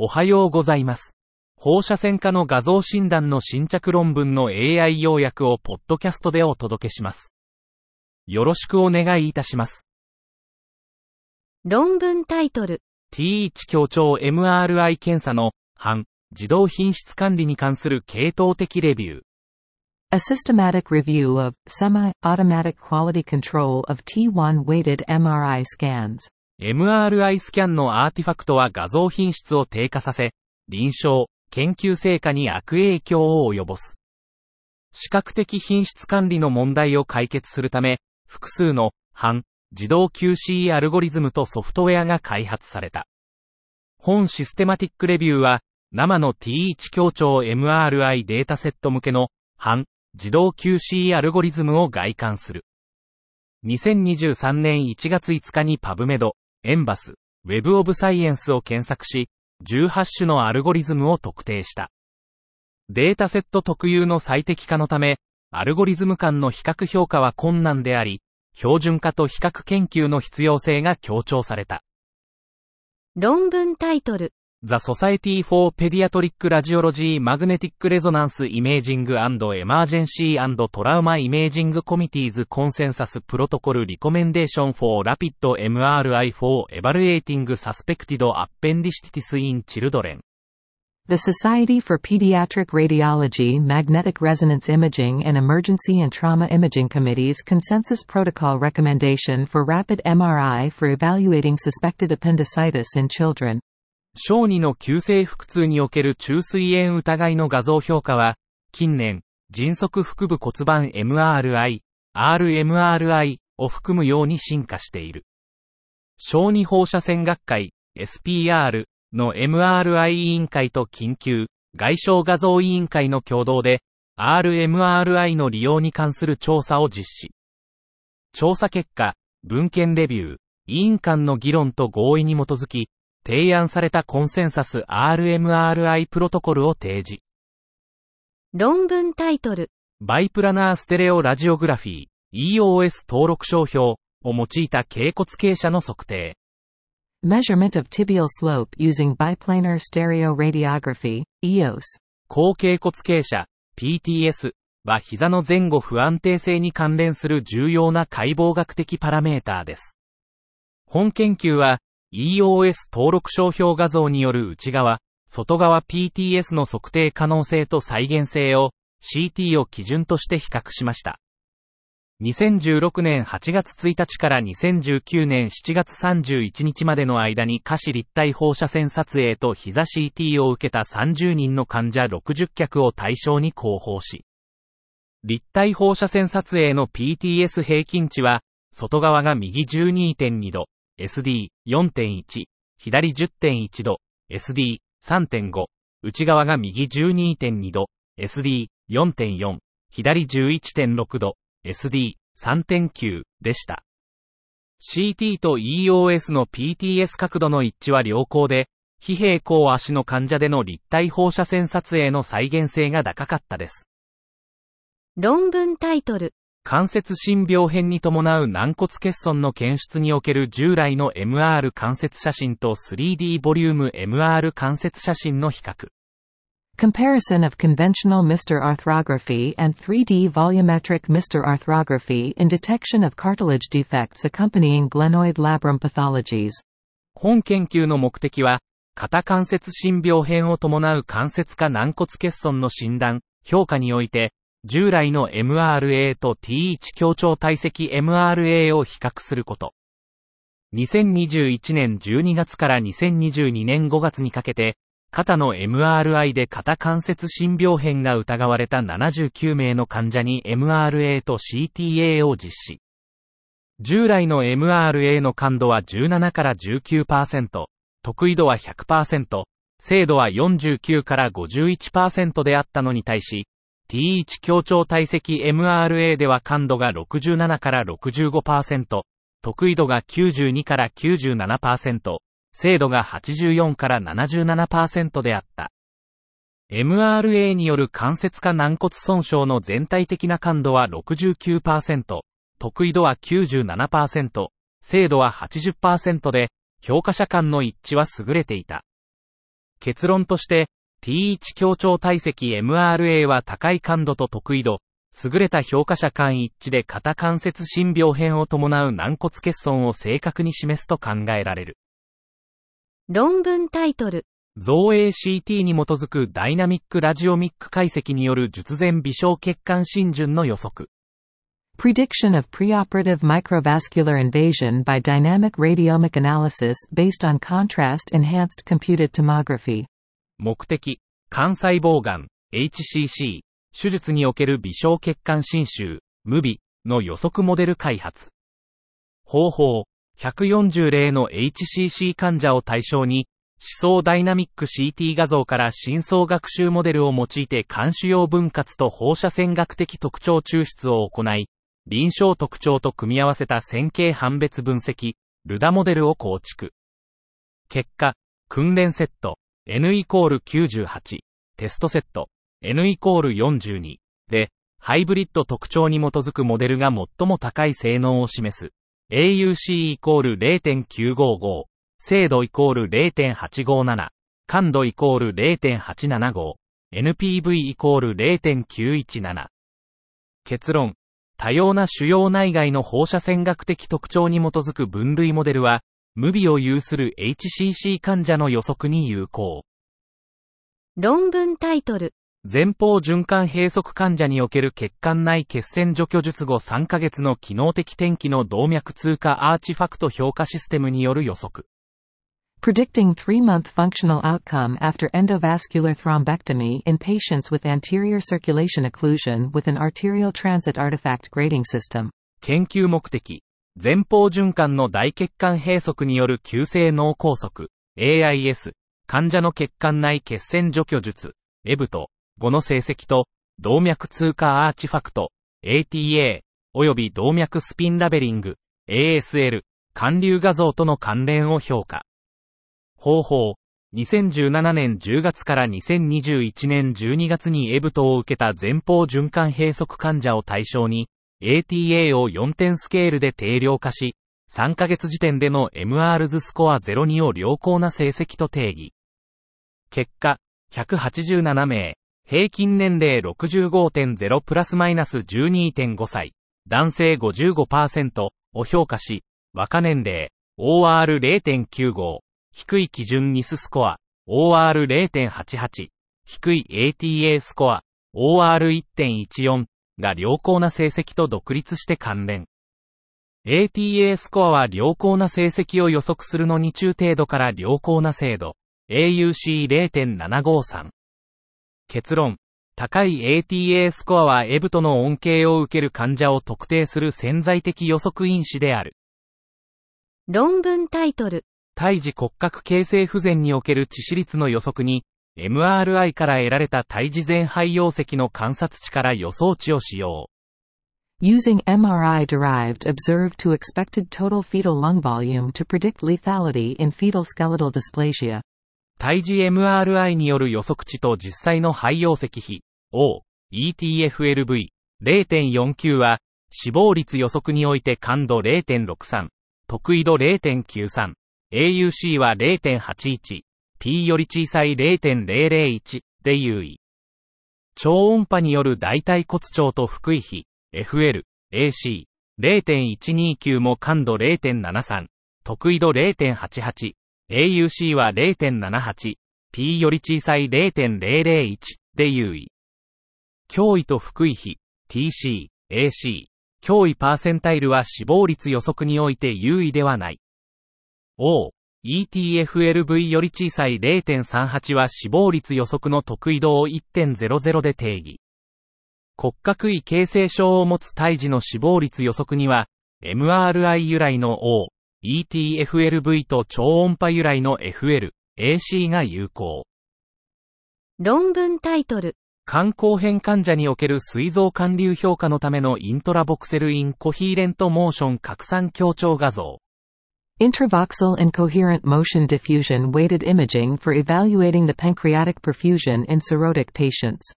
おはようございます。放射線科の画像診断の新着論文の AI 要約をポッドキャストでお届けします。よろしくお願いいたします。論文タイトル、T1 強調 MRI 検査の反自動品質管理に関する系統的レビュー。A systematic review of semi-automatic quality control of T1 weighted MRI scans. MRI スキャンのアーティファクトは画像品質を低下させ、臨床、研究成果に悪影響を及ぼす。視覚的品質管理の問題を解決するため、複数の反自動 QC アルゴリズムとソフトウェアが開発された。本システマティックレビューは、生の T1 強調 MRI データセット向けの反自動 QC アルゴリズムを外観する。2023年1月5日にパブメド、エンバス、ウェブオブサイエンスを検索し、18種のアルゴリズムを特定した。データセット特有の最適化のため、アルゴリズム間の比較評価は困難であり、標準化と比較研究の必要性が強調された。論文タイトル、The Society for Pediatric Radiology Magnetic Resonance Imaging and Emergency and Trauma Imaging Committee's Consensus Protocol Recommendation for Rapid MRI for Evaluating Suspected Appendicitis in Children The Society for Pediatric Radiology Magnetic Resonance Imaging and Emergency and Trauma Imaging Committee's Consensus Protocol Recommendation for Rapid MRI for Evaluating Suspected Appendicitis in Children. 小児の急性腹痛における中水炎疑いの画像評価は、近年、迅速腹部骨盤 MRI、RMRI を含むように進化している。小児放射線学会 SPR の MRI 委員会と緊急外傷画像委員会の共同で RMRI の利用に関する調査を実施。調査結果、文献レビュー、委員間の議論と合意に基づき、提案されたコンセンサス RMRI プロトコルを提示。論文タイトル、バイプラナーステレオラジオグラフィー EOS 登録商標を用いた頸骨傾斜の測定。Measurement of tibial slope using biplanar stereo radiography, EOS. 後頸骨傾斜 PTS は膝の前後不安定性に関連する重要な解剖学的パラメーターです。本研究は EOS 登録商標画像による内側、外側 PTS の測定可能性と再現性を CT を基準として比較しました。2016年8月1日から2019年7月31日までの間に可視立体放射線撮影と膝 CT を受けた30人の患者60客を対象に広報し、立体放射線撮影の PTS 平均値は、外側が右12.2度、SD4.1、左10.1度、SD3.5、内側が右12.2度、SD4.4、左11.6度、SD3.9 でした。CT と EOS の PTS 角度の一致は良好で、非平行足の患者での立体放射線撮影の再現性が高かったです。論文タイトル、関節心病変に伴う軟骨欠損の検出における従来の MR 関節写真と 3D ボリューム MR 関節写真の比較。Comparison of conventional MR arthrography and 3D volumetric MR arthrography in detection of cartilage defects accompanying glenoid labrum pathologies. 本研究の目的は、肩関節心病変を伴う関節化軟骨欠損の診断、評価において、従来の MRA と T1 強調体積 MRA を比較すること。2021年12月から2022年5月にかけて、肩の MRI で肩関節心病変が疑われた79名の患者に MRA と CTA を実施。従来の MRA の感度は17から19%、得意度は100%、精度は49から51%であったのに対し、T1 強調体積 MRA では感度が67から65%、得意度が92から97%、精度が84から77%であった。MRA による関節化軟骨損傷の全体的な感度は69%、得意度は97%、精度は80%で、評価者間の一致は優れていた。結論として、T1 強調体積 MRA は高い感度と得意度、優れた評価者間一致で肩関節心病変を伴う軟骨欠損を正確に示すと考えられる。論文タイトル。造影 CT に基づくダイナミックラジオミック解析による術前微小血管浸潤の予測。Prediction of preoperative microvascular invasion by dynamic radiomic analysis based on contrast enhanced computed tomography. 目的、肝細胞がん、HCC、手術における微小血管侵襲、無微の予測モデル開発。方法、140例の HCC 患者を対象に、思想ダイナミック CT 画像から深層学習モデルを用いて肝主要分割と放射線学的特徴抽出を行い、臨床特徴と組み合わせた線形判別分析、ルダモデルを構築。結果、訓練セット、N イコール98、テストセット、N イコール42で、ハイブリッド特徴に基づくモデルが最も高い性能を示す。AUC イコール0.955、精度イコール0.857、感度イコール0.875、NPV イコール0.917。結論。多様な主要内外の放射線学的特徴に基づく分類モデルは、無微を有する HCC 患者の予測に有効。論文タイトル。前方循環閉塞患者における血管内血栓除去術後3ヶ月の機能的転機の動脈通過アーチファクト評価システムによる予測。Predicting three-month functional outcome after endovascular thrombectomy in patients with anterior circulation occlusion with an arterial transit artifact grading system. 研究目的。前方循環の大血管閉塞による急性脳梗塞、AIS、患者の血管内血栓除去術、エブと、5の成績と、動脈通過アーチファクト、ATA、及び動脈スピンラベリング、ASL、管流画像との関連を評価。方法。2017年10月から2021年12月にエブトを受けた前方循環閉塞患者を対象に、ATA を4点スケールで定量化し、3ヶ月時点での MRs スコア02を良好な成績と定義。結果、187名、平均年齢65.0プラスマイナス12.5歳、男性55%を評価し、若年齢、OR0.95、低い基準ニススコア、OR0.88、低い ATA スコア、OR1.14 が良好な成績と独立して関連。ATA スコアは良好な成績を予測するのに中程度から良好な精度、AUC0.753。結論。高い ATA スコアはエブトの恩恵を受ける患者を特定する潜在的予測因子である。論文タイトル。胎児骨格形成不全における致死率の予測に、MRI から得られた胎児前肺溶石の観察値から予想値を使用。Using MRI-derived observed to expected total fetal lung volume to predict lethality in fetal skeletal dysplasia. 胎児 MRI による予測値と実際の肺溶石比、O、ETFLV、0.49は、死亡率予測において感度0.63、得意度0.93、AUC は0.81、P より小さい0.001で優位。超音波による大腿骨長と腹位比、FL、AC、0.129も感度0.73、得意度0.88、AUC は0.78、P より小さい0.001で優位。脅威と腹位比、TC、AC、脅威パーセンタイルは死亡率予測において優位ではない。O、ETFLV より小さい0.38は死亡率予測の得意度を1.00で定義。骨格位形成症を持つ胎児の死亡率予測には、MRI 由来の O、ETFLV と超音波由来の FL、AC が有効。論文タイトル。肝硬変患者における膵臓管流評価のためのイントラボクセルインコヒーレントモーション拡散強調画像。Intravoxel incoherent motion diffusion weighted imaging for evaluating the pancreatic perfusion in cirrhotic patients.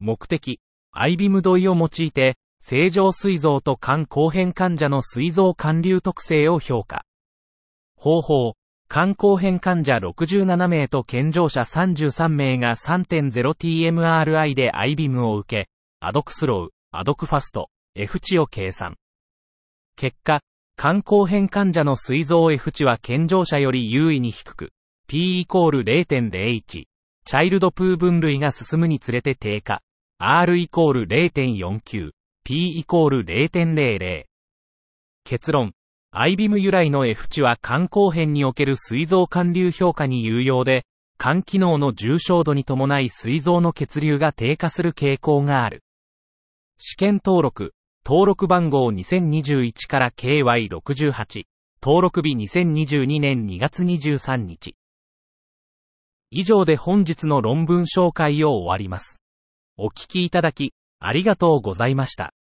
目的、アイビムドイを用いて、正常膵臓と肝硬変患者の膵臓管流特性を評価。方法、肝硬変患者67名と健常者33名が 3.0TMRI で IBIM を受け、アドクスロウ、アドクファスト、F 値を計算。結果、肝硬変患者の膵臓 F 値は健常者より優位に低く、P イコール0.01、チャイルドプー分類が進むにつれて低下、R イコール0.49、P イコール0.00。結論、IBIM 由来の F 値は肝硬変における膵臓管流評価に有用で、肝機能の重症度に伴い膵臓の血流が低下する傾向がある。試験登録、登録番号2021から KY68、登録日2022年2月23日。以上で本日の論文紹介を終わります。お聞きいただき、ありがとうございました。